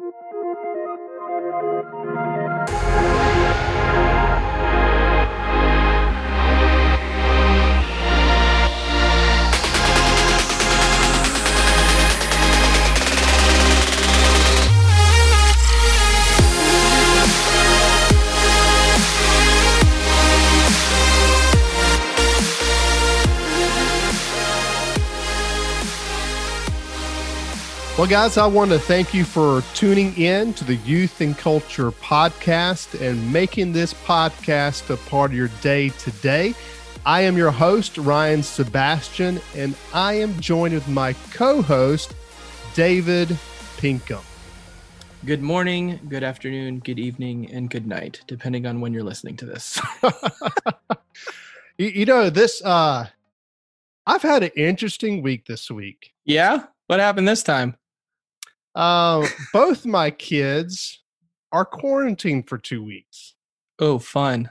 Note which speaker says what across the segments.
Speaker 1: Thank you. Well, guys, I want to thank you for tuning in to the Youth and Culture podcast and making this podcast a part of your day today. I am your host, Ryan Sebastian, and I am joined with my co host, David Pinkham.
Speaker 2: Good morning, good afternoon, good evening, and good night, depending on when you're listening to this.
Speaker 1: you, you know, this, uh, I've had an interesting week this week.
Speaker 2: Yeah? What happened this time?
Speaker 1: Uh, both my kids are quarantined for two weeks.
Speaker 2: Oh, fun.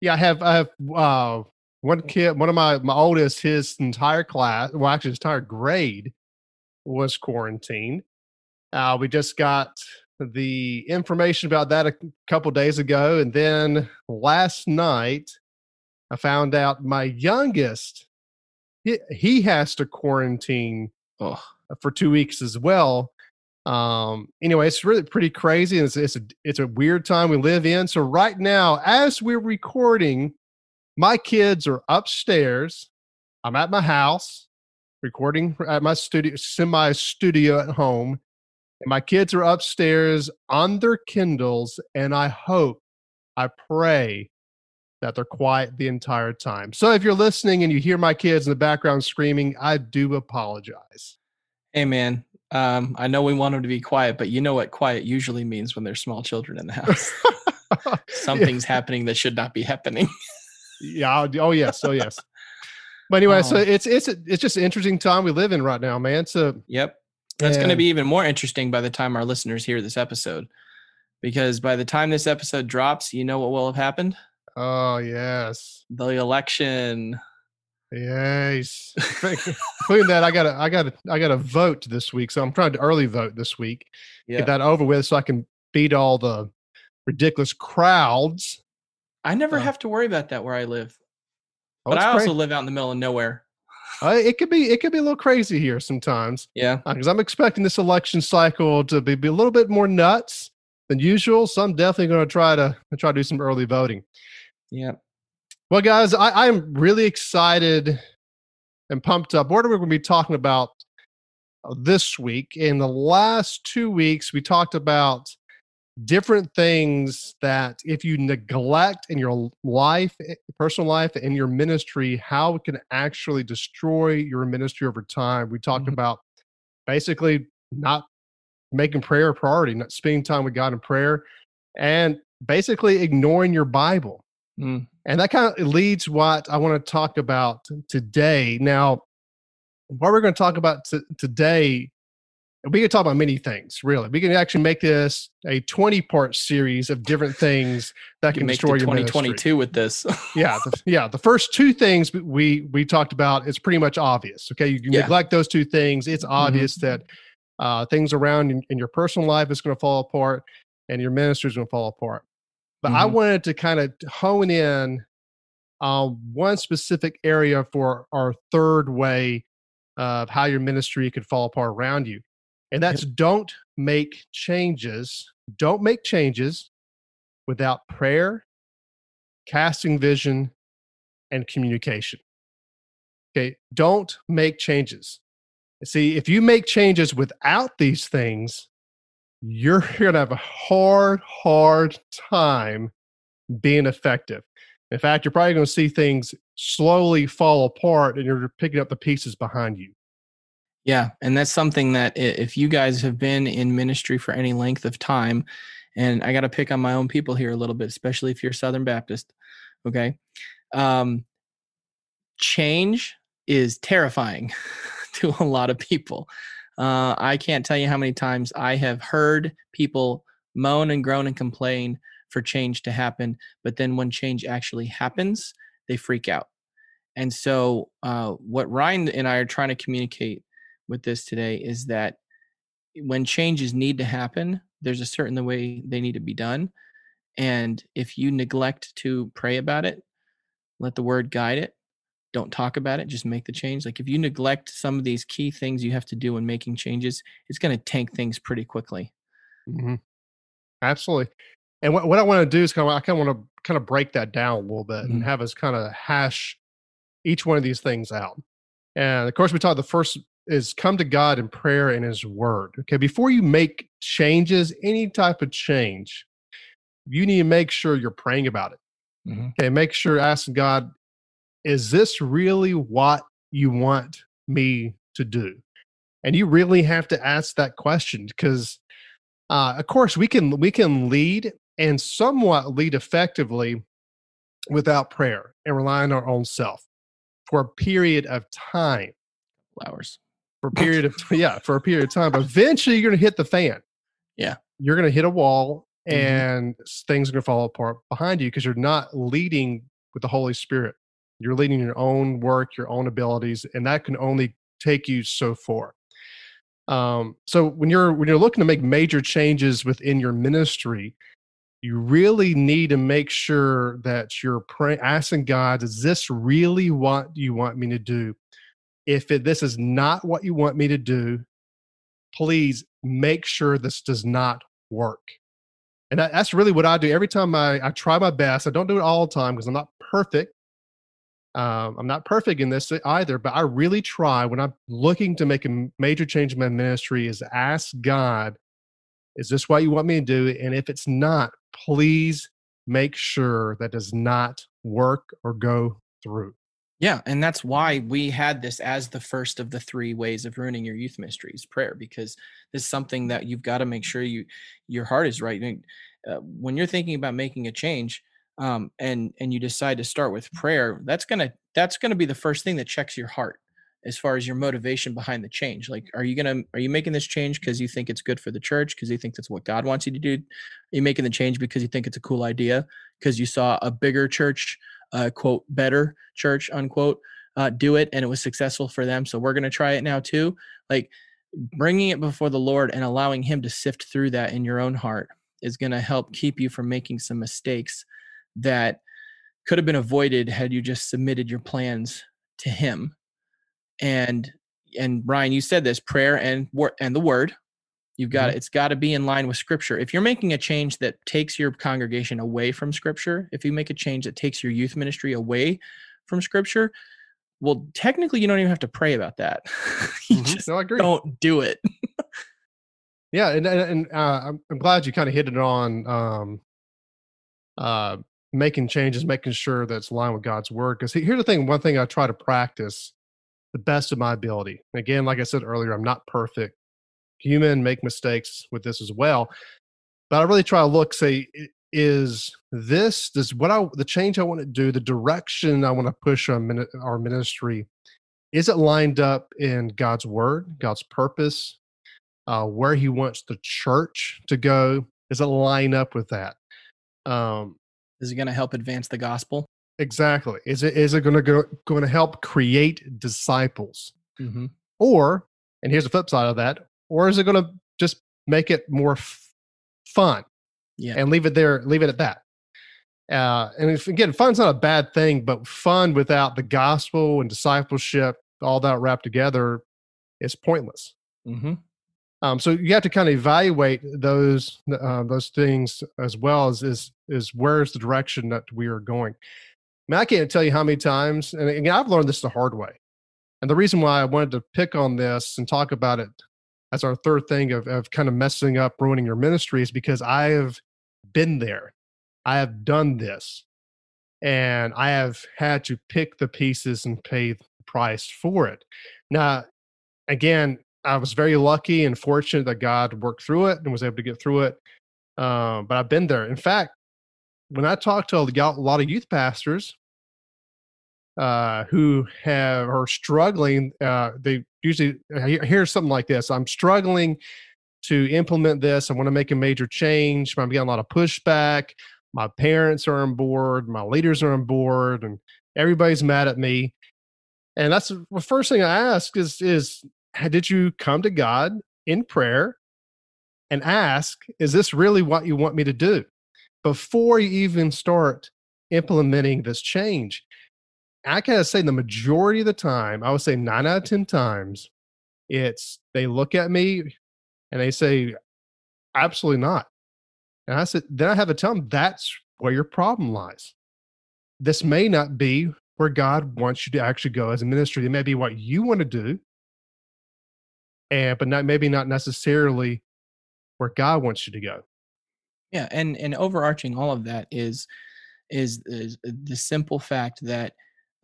Speaker 1: Yeah, I have I have uh, one kid, one of my my oldest, his entire class, well, actually his entire grade was quarantined. Uh, we just got the information about that a couple days ago, and then last night I found out my youngest he, he has to quarantine
Speaker 2: Oh,
Speaker 1: for two weeks as well. Um, anyway, it's really pretty crazy. It's, it's a it's a weird time we live in. So right now, as we're recording, my kids are upstairs. I'm at my house recording at my studio, semi studio at home, and my kids are upstairs on their Kindles. And I hope, I pray that they're quiet the entire time. So if you're listening and you hear my kids in the background screaming, I do apologize.
Speaker 2: Hey, man. Um, I know we want them to be quiet, but you know what quiet usually means when there's small children in the house. Something's happening that should not be happening.
Speaker 1: yeah. Oh yes. Oh yes. But anyway, so
Speaker 2: Oh.
Speaker 1: it's it's it's just an interesting time we live in right now, man. So
Speaker 2: Yep. That's going to be even more interesting by the time our listeners hear this episode. Because by the time this episode drops, you know what will have happened?
Speaker 1: oh yes,
Speaker 2: The election.
Speaker 1: Yes. Including that, I got to I got to I got to vote this week, so I'm trying to early vote this week.
Speaker 2: Yeah.
Speaker 1: Get that over with, so I can beat all the ridiculous crowds.
Speaker 2: I never
Speaker 1: Uh,
Speaker 2: have to worry about that where I live.
Speaker 1: Oh,
Speaker 2: but I also
Speaker 1: cra-
Speaker 2: live out in the middle of nowhere.
Speaker 1: uh, it could be it could be a little crazy here sometimes.
Speaker 2: Yeah.
Speaker 1: because I'm expecting this election cycle to be, be a little bit more nuts than usual. So I'm definitely going to try to try to do some early voting.
Speaker 2: Yeah.
Speaker 1: Well, guys, I, I'm really excited and pumped up. What are we going to be talking about uh, this week? In the last two weeks, we talked about different things that if you neglect in your life, eh, personal life, and your ministry, how it can actually destroy your ministry over time. We talked
Speaker 2: Mhm.
Speaker 1: about basically not making prayer a priority, not spending time with God in prayer, and basically ignoring your Bible.
Speaker 2: Mm.
Speaker 1: And that kind of leads what I want to talk about today. Now, what we're going to talk about t- today, we can talk about many things, really. We can actually make this a 20 part series of different things that can destroy your ministry.
Speaker 2: 2022 with this.
Speaker 1: Yeah, the, yeah. The first two things we we talked about is pretty much obvious. Okay, you, you
Speaker 2: Yeah.
Speaker 1: neglect those two things, it's obvious that uh, things around in, in your personal life is going to fall apart, and your ministry is going to fall apart. But I
Speaker 2: Mhm.
Speaker 1: wanted to kind of hone in on one specific area for our third way of how your ministry could fall apart around you, and that's don't make changes. Don't make changes without prayer, casting vision, and communication. Okay, don't make changes. See, if you make changes without these things, you're going to have a hard, hard time being effective. In fact, you're probably going to see things slowly fall apart and you're picking up the pieces behind you.
Speaker 2: Yeah, and that's something that if you guys have been in ministry for any length of time, and I got to pick on my own people here a little bit, especially if you're Southern Baptist, okay? Um, change is terrifying to a lot of people. Uh, I can't tell you how many times I have heard people moan and groan and complain for change to happen, but then when change actually happens, they freak out. And so, uh, what Ryan and I are trying to communicate with this today is that when changes need to happen, there's a certain way they need to be done. And if you neglect to pray about it, let the word guide it, don't talk about it, just make the change. Like if you neglect some of these key things you have to do when making changes, it's going to tank things pretty quickly.
Speaker 1: Mm-hmm. Absolutely. And what, what I want to do is kind of, I kind of want to kind of break that down a little bit mm-hmm. and have us kind of hash each one of these things out. And of course, we talked the first is come to God in prayer and His Word. Okay, before you make changes, any type of change, you need to make sure you're praying about it. Mm-hmm. Okay, make sure asking God, is this really what you want me to do? And you really have to ask that question because, uh, of course, we can we can lead and somewhat lead effectively without prayer and relying on our own self for a period of time.
Speaker 2: Hours
Speaker 1: for a period of yeah for a period of time eventually you're going to hit the fan
Speaker 2: yeah
Speaker 1: you're going to hit a wall mm-hmm. and mm-hmm. things are going to fall apart behind you because you're not leading with the holy spirit you're leading your own work your own abilities and that can only take you so far um, so when you're when you're looking to make major changes within your ministry you really need to make sure that you're praying asking god is this really what you want me to do if it, this is not what you want me to do, please make sure this does not work. And that, that's really what I do. Every time I, I try my best, I don't do it all the time because I'm not perfect. Um, I'm not perfect in this either, but I really try when I'm looking to make a major change in my ministry is ask God, is this what you want me to do? And if it's not, please make sure that does not work or go through.
Speaker 2: Yeah, and that's why we had this as the first of the three ways of ruining your youth ministries, prayer, because this is something that you've got to make sure you your heart is right. Uh, when you're thinking about making a change, um, and and you decide to start with prayer, that's gonna that's gonna be the first thing that checks your heart as far as your motivation behind the change. Like, are you gonna are you making this change because you think it's good for the church, because you think that's what God wants you to do? Are you making the change because you think it's a cool idea, because you saw a bigger church uh, quote better church unquote uh, do it and it was successful for them so we're to try it now too like bringing it before the lord and allowing him to sift through that in your own heart is going to help keep you from making some mistakes that could have been avoided had you just submitted your plans to him and and Ryan you said this prayer and and the word You've got mm-hmm. it's got to be in line with scripture. If you're making a change that takes your congregation away from scripture, if you make a change that takes your youth ministry away from scripture, well, technically you don't even have to pray about that. you mm-hmm. just no, I agree. don't do it.
Speaker 1: yeah, and and, and uh, I'm, I'm glad you kind of hit it on um, uh, making changes, making sure that's aligned with God's word. Because here's the thing: one thing I try to practice the best of my ability. Again, like I said earlier, I'm not perfect human, make mistakes with this as well. But I really try to look, say, is this does what I the change I want to do, the direction I want to push on our ministry, is it lined up in God's word, God's purpose, uh, where He wants the church to go? Does it line up with that?
Speaker 2: Um, is it going to help advance the gospel?
Speaker 1: Exactly. Is it is it going to go going to help create disciples? Mm-hmm. Or, and here's the flip side of that: or is it going to just make it more f- fun yeah. and leave it there leave it at that uh, and if, again fun's not a bad thing but fun without the gospel and discipleship all that wrapped together is pointless mm-hmm. Um, so you have to kind of evaluate those uh, those things as well as is is where's the direction that we are going I mean, I can't tell you how many times, and again, I've learned this the hard way. And the reason why I wanted to pick on this and talk about it as our third thing of, of kind of messing up, ruining your ministry is because I have been there. I have done this. And I have had to pick the pieces and pay the price for it. Now, again, I was very lucky and fortunate that God worked through it and was able to get through it. Um, but I've been there. In fact, when I talk to a lot of youth pastors uh, who have are struggling, uh, they usually hear something like this i'm struggling to implement this i want to make a major change i'm getting a lot of pushback my parents are on board my leaders are on board and everybody's mad at me and that's the first thing i ask is is did you come to god in prayer and ask, is this really what you want me to do? Before you even start implementing this change. I gotta say, the majority of the time, I would say nine out of 10 times, it's they look at me and they say, absolutely not. And I said, then I have to tell them that's where your problem lies. This may not be where God wants you to actually go as a ministry. It may be what you want to do, and but not maybe not necessarily where God wants you to go.
Speaker 2: Yeah, and and overarching all of that is is, is the simple fact that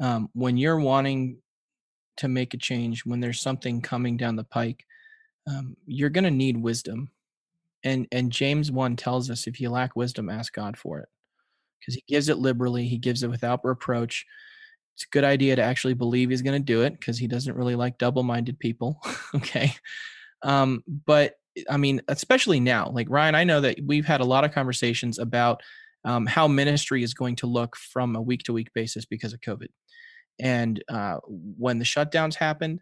Speaker 2: um, when you're wanting to make a change, when there's something coming down the pike, um, you're going to need wisdom. And and James one tells us if you lack wisdom, ask God for it, because He gives it liberally. He gives it without reproach. It's a good idea to actually believe He's going to do it, because He doesn't really like double-minded people. okay, um, but I mean, especially now, like Ryan, I know that we've had a lot of conversations about um, how ministry is going to look from a week to week basis because of COVID. And uh, when the shutdowns happened,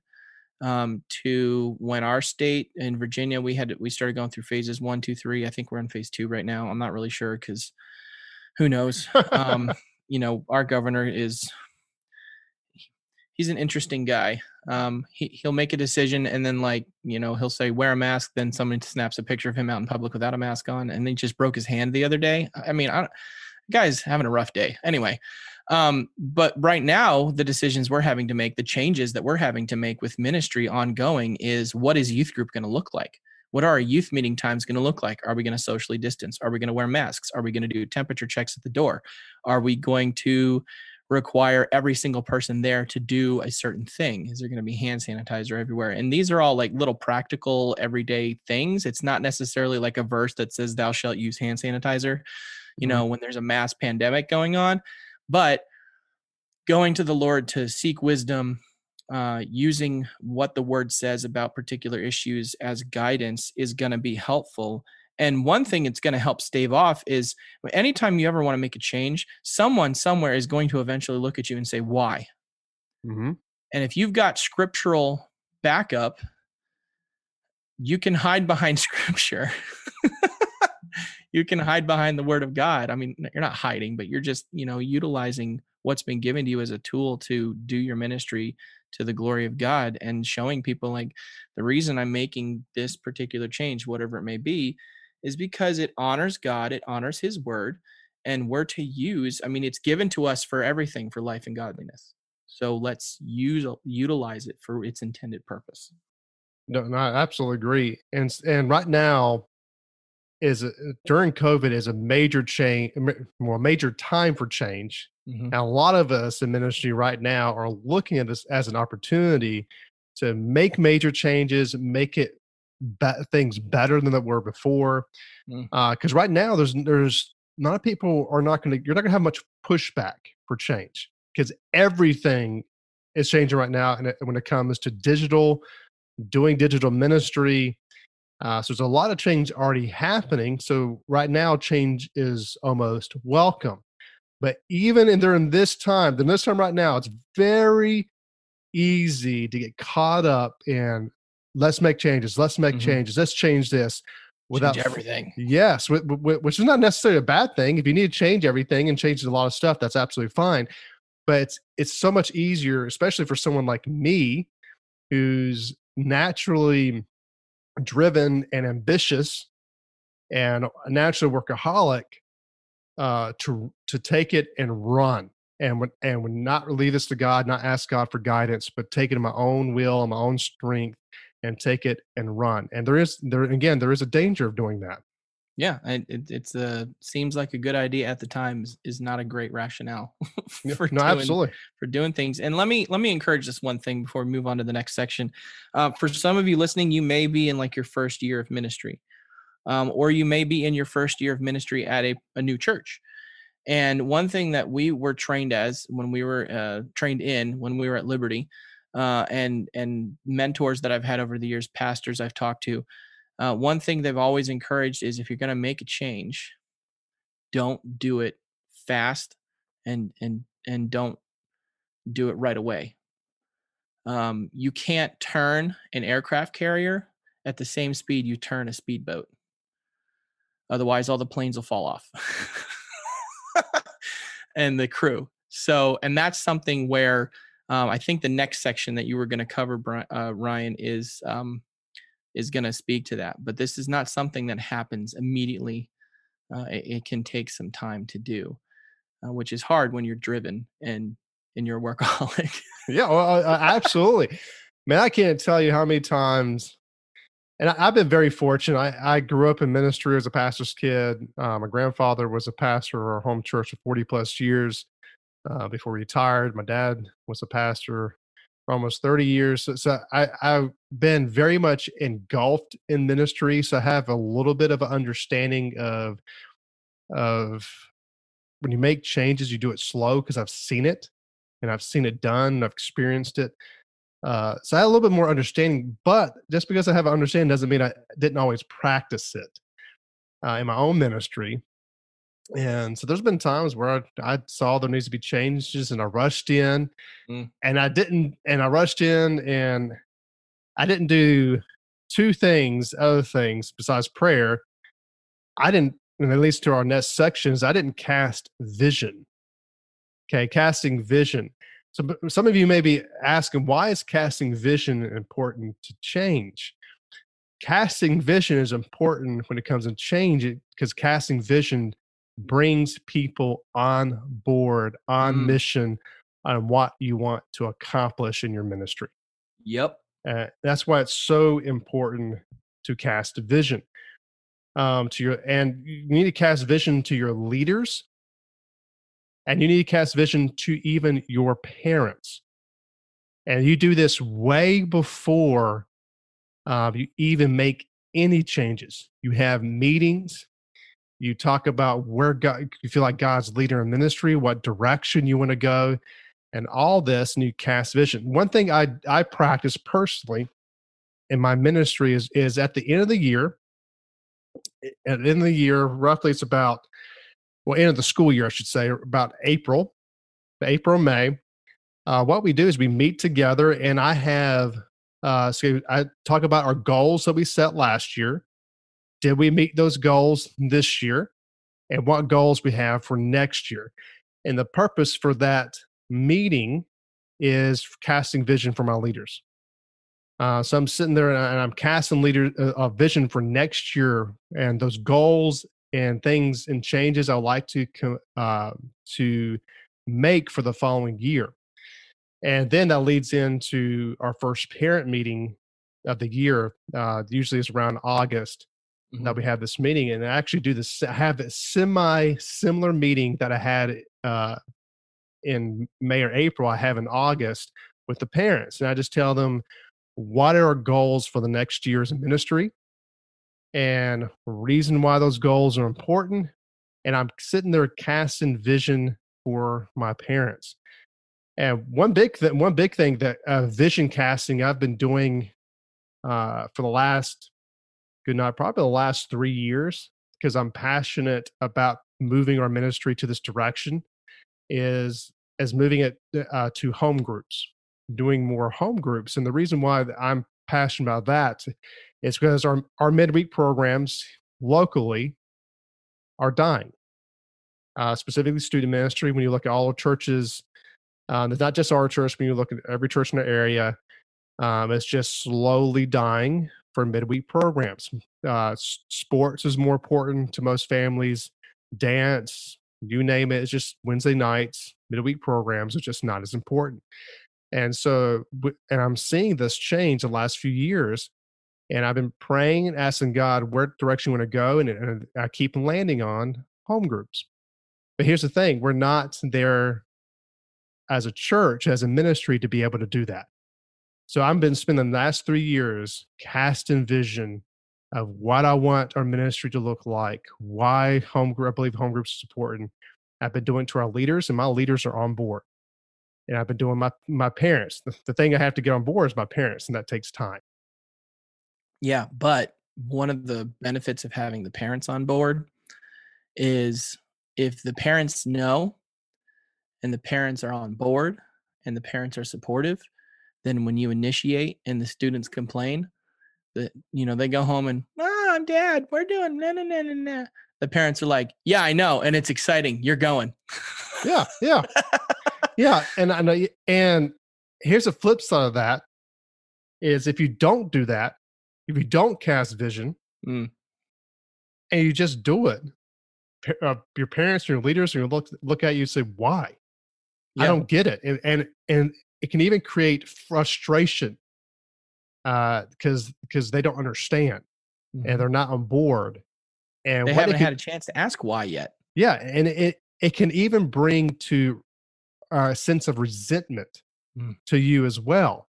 Speaker 2: um, to when our state in Virginia, we had we started going through phases one, two, three. I think we're in phase two right now. I'm not really sure because who knows. um, you know, our governor is he's an interesting guy. Um, he he'll make a decision and then like you know he'll say wear a mask. Then someone snaps a picture of him out in public without a mask on, and then he just broke his hand the other day. I mean, I guy's having a rough day. Anyway, um, but right now the decisions we're having to make, the changes that we're having to make with ministry ongoing, is what is youth group going to look like? What are our youth meeting times going to look like? Are we going to socially distance? Are we going to wear masks? Are we going to do temperature checks at the door? Are we going to require every single person there to do a certain thing? Is there going to be hand sanitizer everywhere? And these are all like little practical everyday things. It's not necessarily like a verse that says, Thou shalt use hand sanitizer, you mm-hmm. know, when there's a mass pandemic going on. But going to the Lord to seek wisdom, uh, using what the word says about particular issues as guidance is going to be helpful and one thing it's going to help stave off is anytime you ever want to make a change, someone somewhere is going to eventually look at you and say, why? Mm-hmm. And if you've got scriptural backup, you can hide behind scripture. you can hide behind the word of God. I mean, you're not hiding, but you're just, you know, utilizing what's been given to you as a tool to do your ministry to the glory of God and showing people like the reason I'm making this particular change, whatever it may be, is because it honors God, it honors His word, and we're to use. I mean, it's given to us for everything for life and godliness. So let's use utilize it for its intended purpose.
Speaker 1: No, no I absolutely agree. And and right now is a, during COVID is a major change, more a major time for change. Mm-hmm. And a lot of us in ministry right now are looking at this as an opportunity to make major changes, make it be- things better than they were before. Because mm. uh, right now, there's there's a lot of people are not going to you're not going to have much pushback for change because everything is changing right now, and when it comes to digital, doing digital ministry. Uh, so there's a lot of change already happening. So right now, change is almost welcome. But even in during this time, the this time right now, it's very easy to get caught up in let's make changes let's make mm-hmm. changes let's change this
Speaker 2: without change everything.
Speaker 1: Yes which is not necessarily a bad thing. If you need to change everything and change a lot of stuff that's absolutely fine. But it's it's so much easier especially for someone like me who's naturally driven and ambitious and a natural workaholic uh, to to take it and run. And would and not leave this to God, not ask God for guidance, but take it in my own will and my own strength and take it and run. And there is there again there is a danger of doing that.
Speaker 2: Yeah, it, it's a seems like a good idea at the time is, is not a great rationale
Speaker 1: for no, doing, absolutely
Speaker 2: for doing things. And let me let me encourage this one thing before we move on to the next section. Uh, for some of you listening, you may be in like your first year of ministry, um, or you may be in your first year of ministry at a, a new church. And one thing that we were trained as when we were uh, trained in when we were at Liberty uh, and and mentors that I've had over the years, pastors I've talked to, uh, one thing they've always encouraged is if you're going to make a change, don't do it fast and and and don't do it right away. Um, you can't turn an aircraft carrier at the same speed you turn a speedboat. Otherwise, all the planes will fall off. and the crew. So, and that's something where um, I think the next section that you were going to cover, uh, Ryan, is um, is going to speak to that. But this is not something that happens immediately. Uh, it, it, can take some time to do, uh, which is hard when you're driven and and you're a workaholic.
Speaker 1: yeah, well, absolutely. Man, I can't tell you how many times and I, have been very fortunate. I, I, grew up in ministry as a pastor's kid. Uh, my grandfather was a pastor of our home church for 40 plus years uh, before he retired. My dad was a pastor for almost 30 years. So, so I, have been very much engulfed in ministry. So I have a little bit of an understanding of, of when you make changes, you do it slow because I've seen it and I've seen it done. I've experienced it. Uh, so I had a little bit more understanding, but just because I have an understanding doesn't mean I didn't always practice it uh, in my own ministry. And so there's been times where I, I, saw there needs to be changes and I rushed in mm. and I didn't, and I rushed in and I didn't do two things, other things besides prayer. I didn't, and at least to our next sections, I didn't cast vision. Okay, casting vision. So some of you may be asking, why is casting vision important to change? Casting vision is important when it comes to change because casting vision brings people on board, on mm. mission, on what you want to accomplish in your ministry.
Speaker 2: Yep.
Speaker 1: Uh, that's why it's so important to cast vision um, to your, and you need to cast vision to your leaders and you need to cast vision to even your parents. And you do this way before uh, you even make any changes. You have meetings. You talk about where God, you feel like God's leader in ministry, what direction you want to go, and all this, and you cast vision. One thing I I practice personally in my ministry is is at the end of the year. At the end of the year, roughly, it's about well, end of the school year, I should say, about April, April, May. Uh, what we do is we meet together, and I have uh, so I talk about our goals that we set last year. Did we meet those goals this year? And what goals we have for next year? And the purpose for that meeting is casting vision for my leaders. Uh, so I'm sitting there and I'm casting leader uh, a vision for next year and those goals and things and changes I would like to uh, to make for the following year. And then that leads into our first parent meeting of the year. Uh, usually it's around August mm-hmm. that we have this meeting, and I actually do this. I have a semi similar meeting that I had uh, in May or April. I have in August with the parents, and I just tell them what are our goals for the next year's ministry and reason why those goals are important. And I'm sitting there casting vision for my parents. And one big th- one big thing that uh, vision casting I've been doing uh, for the last good night probably the last three years because I'm passionate about moving our ministry to this direction is as moving it uh, to home groups, doing more home groups. And the reason why I'm passionate about that is because our, our midweek programs locally are dying. Uh, specifically, student ministry. When you look at all the churches, um, it's not just our church. When you look at every church in the area, um, it's just slowly dying for midweek programs. Uh, sports is more important to most families. Dance, you name it, it's just Wednesday nights, midweek programs are just not as important. And so, and I'm seeing this change the last few years and I've been praying and asking God where direction you want to go, and, and I keep landing on home groups. But here's the thing: we're not there as a church, as a ministry, to be able to do that. So I've been spending the last three years casting vision of what I want our ministry to look like, why home group, I believe home groups is important. I've been doing to our leaders, and my leaders are on board. And I've been doing my my parents. The, the thing I have to get on board is my parents, and that takes time.
Speaker 2: Yeah, but one of the benefits of having the parents on board is if the parents know and the parents are on board and the parents are supportive, then when you initiate and the students complain, that you know they go home and mom, dad, we're doing na na na na na. the parents are like, "Yeah, I know, and it's exciting. You're going."
Speaker 1: yeah, yeah, yeah. And I know. And here's a flip side of that: is if you don't do that, if you don't cast vision,
Speaker 2: Mm.
Speaker 1: and you just do it, uh, your parents, your leaders, are gonna look look at you and say, "Why? I don't get it," and and and it can even create frustration because because they don't understand
Speaker 2: Mhm.
Speaker 1: and they're not on board. And
Speaker 2: They haven't
Speaker 1: can-
Speaker 2: had a chance to ask why yet.
Speaker 1: yeah, and it it can even bring to a sense of resentment
Speaker 2: Mm.
Speaker 1: to you as well.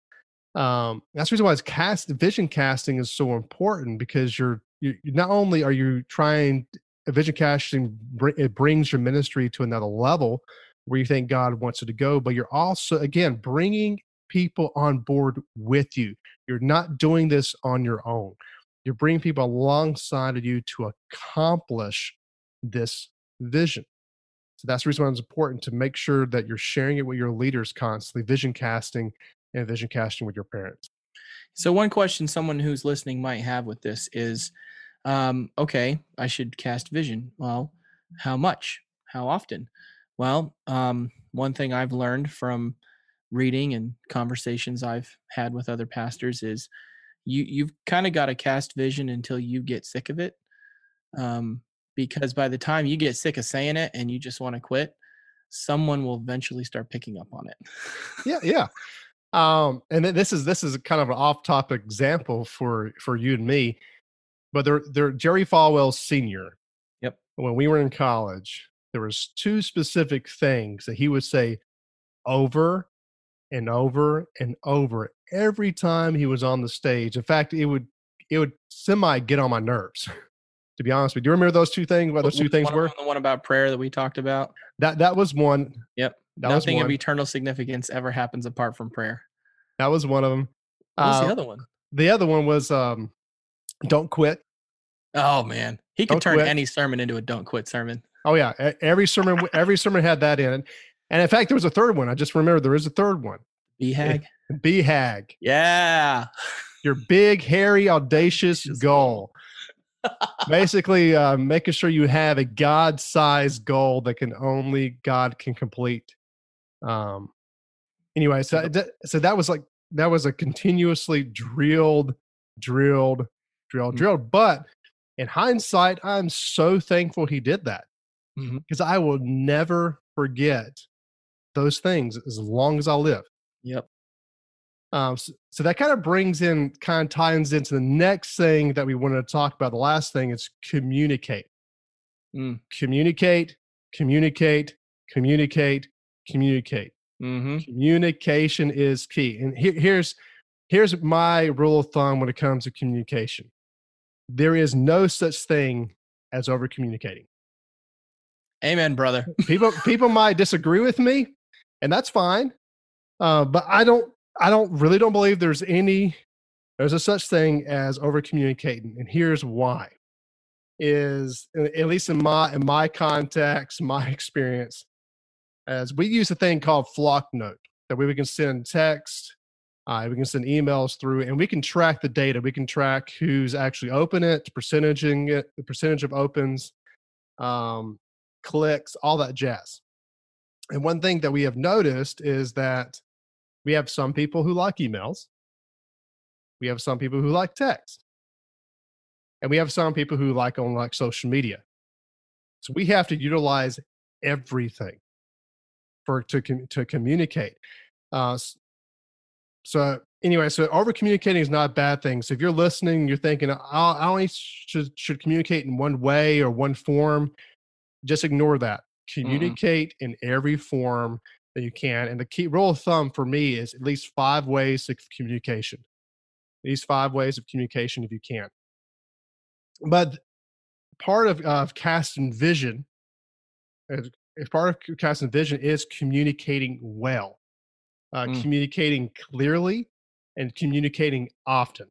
Speaker 1: Um, that's the reason why it's cast vision casting is so important because you're you you- not only are you trying vision casting it brings your ministry to another level where you think God wants it to go, but you're also again bringing people on board with you. You're not doing this on your own. You're bringing people alongside of you to accomplish this vision. So that's the reason why it's important to make sure that you're sharing it with your leaders constantly, vision casting and vision casting with your parents.
Speaker 2: So one question someone who's listening might have with this is, um, okay, I should cast vision. Well, how much? How often? Well, um, one thing I've learned from reading and conversations I've had with other pastors is you you've kind of got to cast vision until you get sick of it. Um, because by the time you get sick of saying it and you just want to quit, someone will eventually start picking up on it.
Speaker 1: Yeah, yeah. Um, and then this is this is kind of an off-topic example for for you and me, but they're they're Jerry Falwell Senior.
Speaker 2: Yep.
Speaker 1: When we were in college, there was two specific things that he would say over and over and over every time he was on the stage. In fact, it would it would semi get on my nerves. To be honest with you, do you remember those two things? What those two things
Speaker 2: one
Speaker 1: were?
Speaker 2: The one about prayer that we talked about.
Speaker 1: That that was one.
Speaker 2: Yep.
Speaker 1: That
Speaker 2: Nothing of eternal significance ever happens apart from prayer.
Speaker 1: That was one of them.
Speaker 2: What was
Speaker 1: Uh,
Speaker 2: the other one?
Speaker 1: The other one was um, "Don't quit."
Speaker 2: Oh man, he could
Speaker 1: Don't
Speaker 2: turn
Speaker 1: quit.
Speaker 2: any sermon into a "don't quit" sermon.
Speaker 1: Oh yeah, every sermon every sermon had that in. And in fact, there was a third one. I just remembered there is a third one.
Speaker 2: BHAG.
Speaker 1: BHAG,
Speaker 2: Yeah.
Speaker 1: your big, hairy, audacious goal. Basically, uh, making sure you have a God-sized goal that can only God can complete. Um. Anyway, so that, so that was like that was a continuously drilled, drilled, drilled,
Speaker 2: Mm.
Speaker 1: drilled. But in hindsight, I'm so thankful he did that Because I will never forget those things as long as I live.
Speaker 2: Yep.
Speaker 1: Um, so, so that kind of brings in, kind of ties into the next thing that we wanted to talk about. The last thing is communicate.
Speaker 2: Mm.
Speaker 1: Communicate, communicate, communicate, communicate.
Speaker 2: Mm-hmm.
Speaker 1: Communication is key. And here, here's here's my rule of thumb when it comes to communication. There is no such thing as over communicating.
Speaker 2: Amen, brother.
Speaker 1: people people might disagree with me and that's fine uh, but i don't i don't really don't believe there's any there's a such thing as over communicating and here's why is at least in my in my context my experience as we use a thing called Flocknote that we can send text uh, we can send emails through and we can track the data we can track who's actually open it percentaging it the percentage of opens um, clicks, all that jazz. And one thing that we have noticed is that we have some people who like emails, we have some people who like text, and we have some people who like on like social media. So we have to utilize everything for to to communicate. Uh, so anyway, so over communicating is not a bad thing. So if you're listening, you're thinking I, I only should should communicate in one way or one form just ignore that. Communicate in every form that you can. And the key rule of thumb for me is at least five ways of communication. At least five ways of communication if you can. But part of, of casting vision, as- as part of casting vision is communicating well, uh,
Speaker 2: Mm.
Speaker 1: communicating clearly, and communicating often.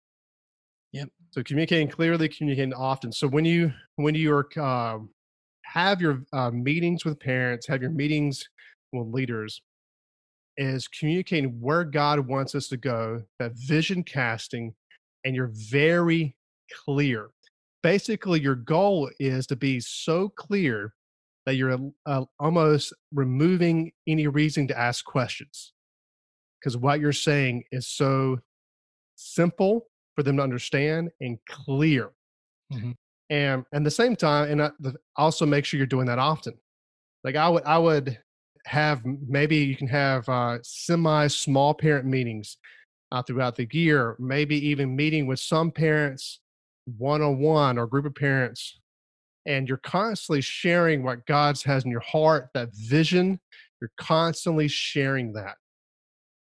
Speaker 2: Yep.
Speaker 1: So communicating clearly, communicating often. So when you when you are um, have your uh, meetings with parents, have your meetings with leaders, is communicating where God wants us to go, that vision casting, and you're very clear. basically your goal is to be so clear that you're uh, almost removing any reason to ask questions because what you're saying is so simple for them to understand and clear mm-hmm. And and the same time and also make sure you're doing that often. Like i would i would have maybe you can have uh, semi small parent meetings uh, throughout the year maybe even meeting with some parents one-on-one or group of parents and you're constantly sharing what god's has in your heart that vision you're constantly sharing that.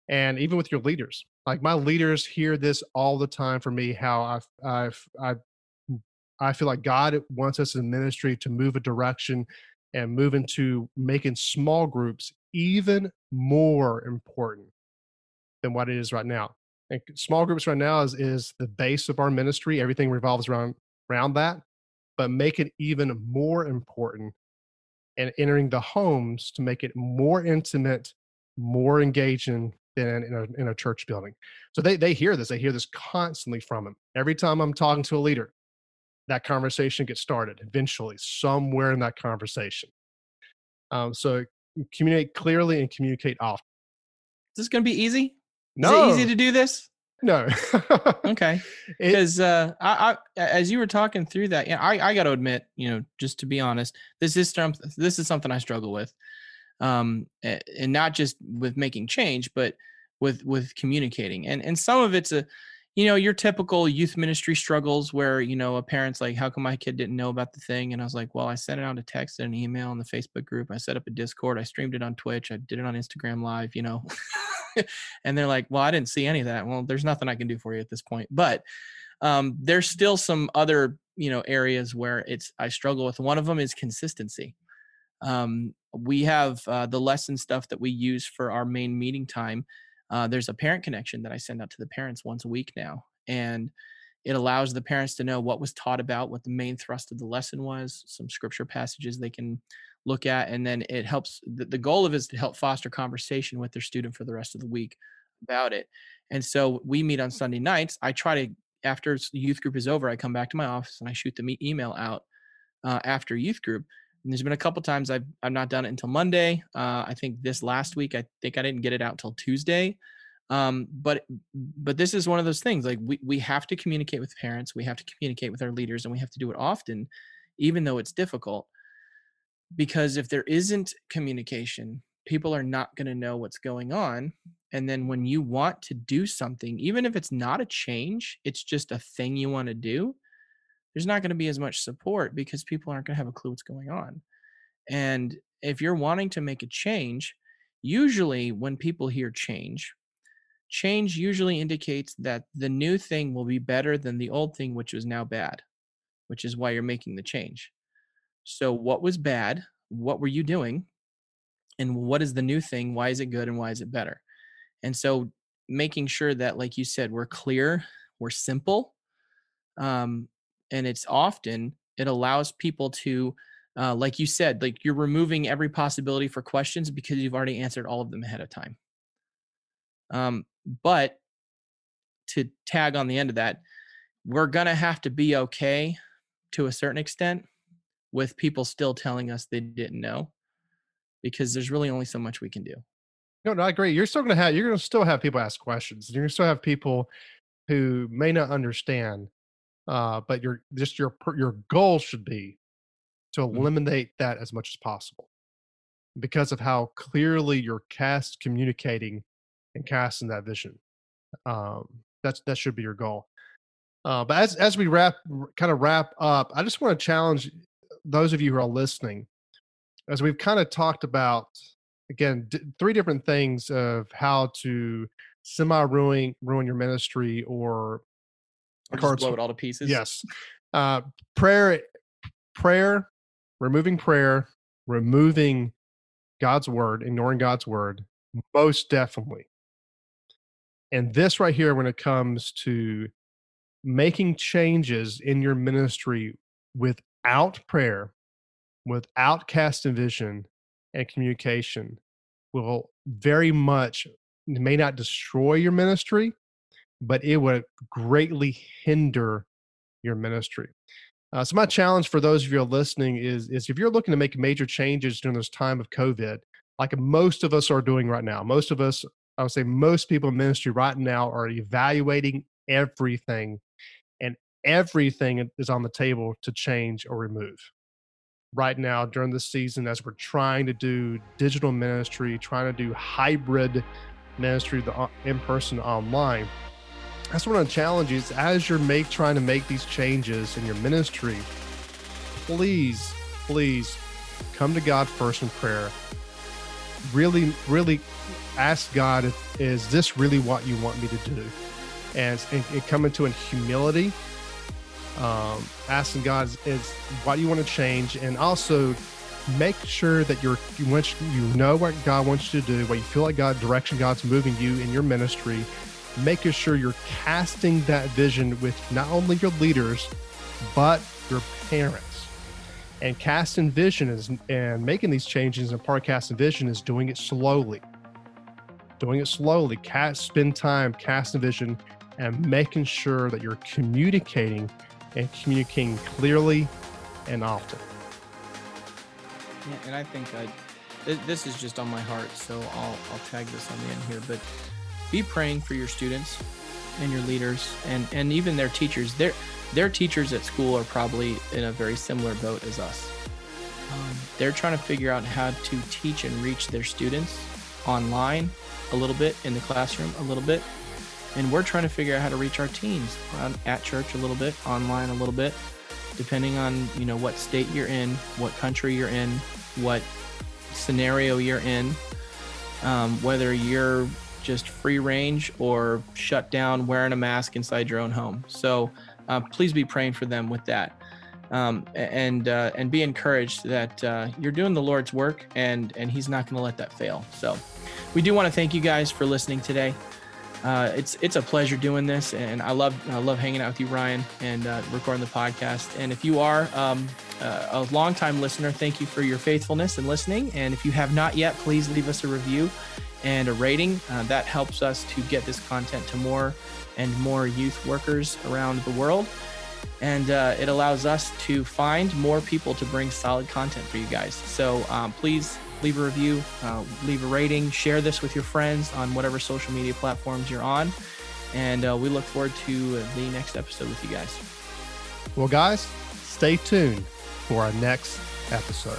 Speaker 1: And even with your leaders like my leaders hear this all the time for me how i've i've i i feel like god wants us in ministry to move a direction and move into making small groups even more important than what it is right now and small groups right now is is the base of our ministry everything revolves around around that but make it even more important and entering the homes to make it more intimate more engaging than in a, in a church building. So they, they hear this. They hear this constantly from him. Every time I'm talking to a leader, that conversation gets started eventually somewhere in that conversation. Um, so communicate clearly and communicate often.
Speaker 2: Is this going to be easy?
Speaker 1: No.
Speaker 2: Is it easy to do this?
Speaker 1: No.
Speaker 2: okay. Because uh, I, I, as you were talking through that, yeah, I, I got to admit, you know, just to be honest, this is this is something I struggle with um, and not just with making change, but with with communicating. And and some of it's a, you know, your typical youth ministry struggles where you know a parent's like, how come my kid didn't know about the thing? And I was like, well, I sent it out a text and an email in the Facebook group. I set up a Discord. I streamed it on Twitch. I did it on Instagram Live. You know, and they're like, well, I didn't see any of that. Well, there's nothing I can do for you at this point, but. Um, there's still some other you know areas where it's i struggle with one of them is consistency um, we have uh, the lesson stuff that we use for our main meeting time. Uh, there's a parent connection that I send out to the parents once a week now. And it allows the parents to know what was taught about, what the main thrust of the lesson was, some scripture passages they can look at. And then it helps, the, the goal of it is to help foster conversation with their student for the rest of the week about it. And so we meet on Sunday nights. I try to, after youth group is over, I come back to my office and I shoot the email out uh, after youth group and there's been a couple times I've I've not done it until Monday. Uh, I think this last week I think I didn't get it out till Tuesday. Um, but but this is one of those things like we we have to communicate with parents, we have to communicate with our leaders, and we have to do it often, even though it's difficult. Because if there isn't communication, people are not going to know what's going on. And then when you want to do something, even if it's not a change, it's just a thing you want to do, there's not going to be as much support because people aren't going to have a clue what's going on. And if you're wanting to make a change, usually when people hear change, change usually indicates that the new thing will be better than the old thing, which was now bad, which is why you're making the change. So, what was bad? What were you doing? And what is the new thing? Why is it good and why is it better? And so, making sure that, like you said, we're clear, we're simple, um, and it's often it allows people to uh, like you said like you're removing every possibility for questions because you've already answered all of them ahead of time um, but to tag on the end of that we're going to have to be okay to a certain extent with people still telling us they didn't know because there's really only so much we can do
Speaker 1: no, no, I agree. You're still going to have, you're going to still have people ask questions. You're going to still have people who may not understand uh, but your just your your goal should be to mm-hmm. eliminate mm-hmm. that as much as possible because of how clearly you're cast communicating and casting that vision um, that's that should be your goal uh, but as as we wrap kind of wrap up i just want to challenge those of you who are listening as we've kind of talked about again d- three different things of how to semi ruin ruin your ministry or
Speaker 2: or just blow it all to pieces.
Speaker 1: Yes. Uh, prayer, prayer, removing prayer, removing God's word, ignoring God's word, most definitely. And this right here, when it comes to making changes in your ministry without prayer, without casting vision and communication, will very much may not destroy your ministry, but it would greatly hinder your ministry. Uh, so my challenge for those of you listening is is if you're looking to make major changes during this time of COVID, like most of us are doing right now, most of us, I would say, most people in ministry right now are evaluating everything, and everything is on the table to change or remove. Right now, during this season, as we're trying to do digital ministry, trying to do hybrid ministry, the uh, in person, online that's one of the challenges as you're make trying to make these changes in your ministry please please come to god first in prayer. Really really ask god is this really what you want me to do? And, and, and come into in humility um, asking god is, is what do you want to change? And also make sure that you're you, you know what god wants you to do what you feel like god direction god's moving you in your ministry making sure you're casting that vision with not only your leaders, but your parents. And casting vision is and making these changes in part casting vision is doing it slowly. Doing it slowly. Cast spend time casting vision and making sure that you're communicating and communicating clearly and often.
Speaker 2: Yeah, and I think I, this is just on my heart, so I'll I'll tag this on the end here, but be praying for your students and your leaders and and even their teachers. Their their teachers at school are probably in a very similar boat as us. Um, they're trying to figure out how to teach and reach their students online a little bit in the classroom a little bit. And we're trying to figure out how to reach our teens at church a little bit online a little bit depending on you know what state you're in what country you're in what scenario you're in. Um, whether you're just free range or shut down wearing a mask inside your own home. So uh, please be praying for them with that. Um, and uh, and be encouraged that uh, you're doing the Lord's work and and He's not going to let that fail. So we do want to thank you guys for listening today. Uh, it's it's a pleasure doing this, and I love I love hanging out with you, Ryan, and uh, recording the podcast. And if you are um, uh, a longtime listener, thank you for your faithfulness and listening. And if you have not yet, please leave us a review and a rating. Uh, that helps us to get this content to more and more youth workers around the world. And uh, it allows us to find more people to bring solid content for you guys. So um, please leave a review, uh, leave a rating, share this with your friends on whatever social media platforms you're on. And uh, we look forward to the next episode with you guys.
Speaker 1: Well, guys, stay tuned for our next episode.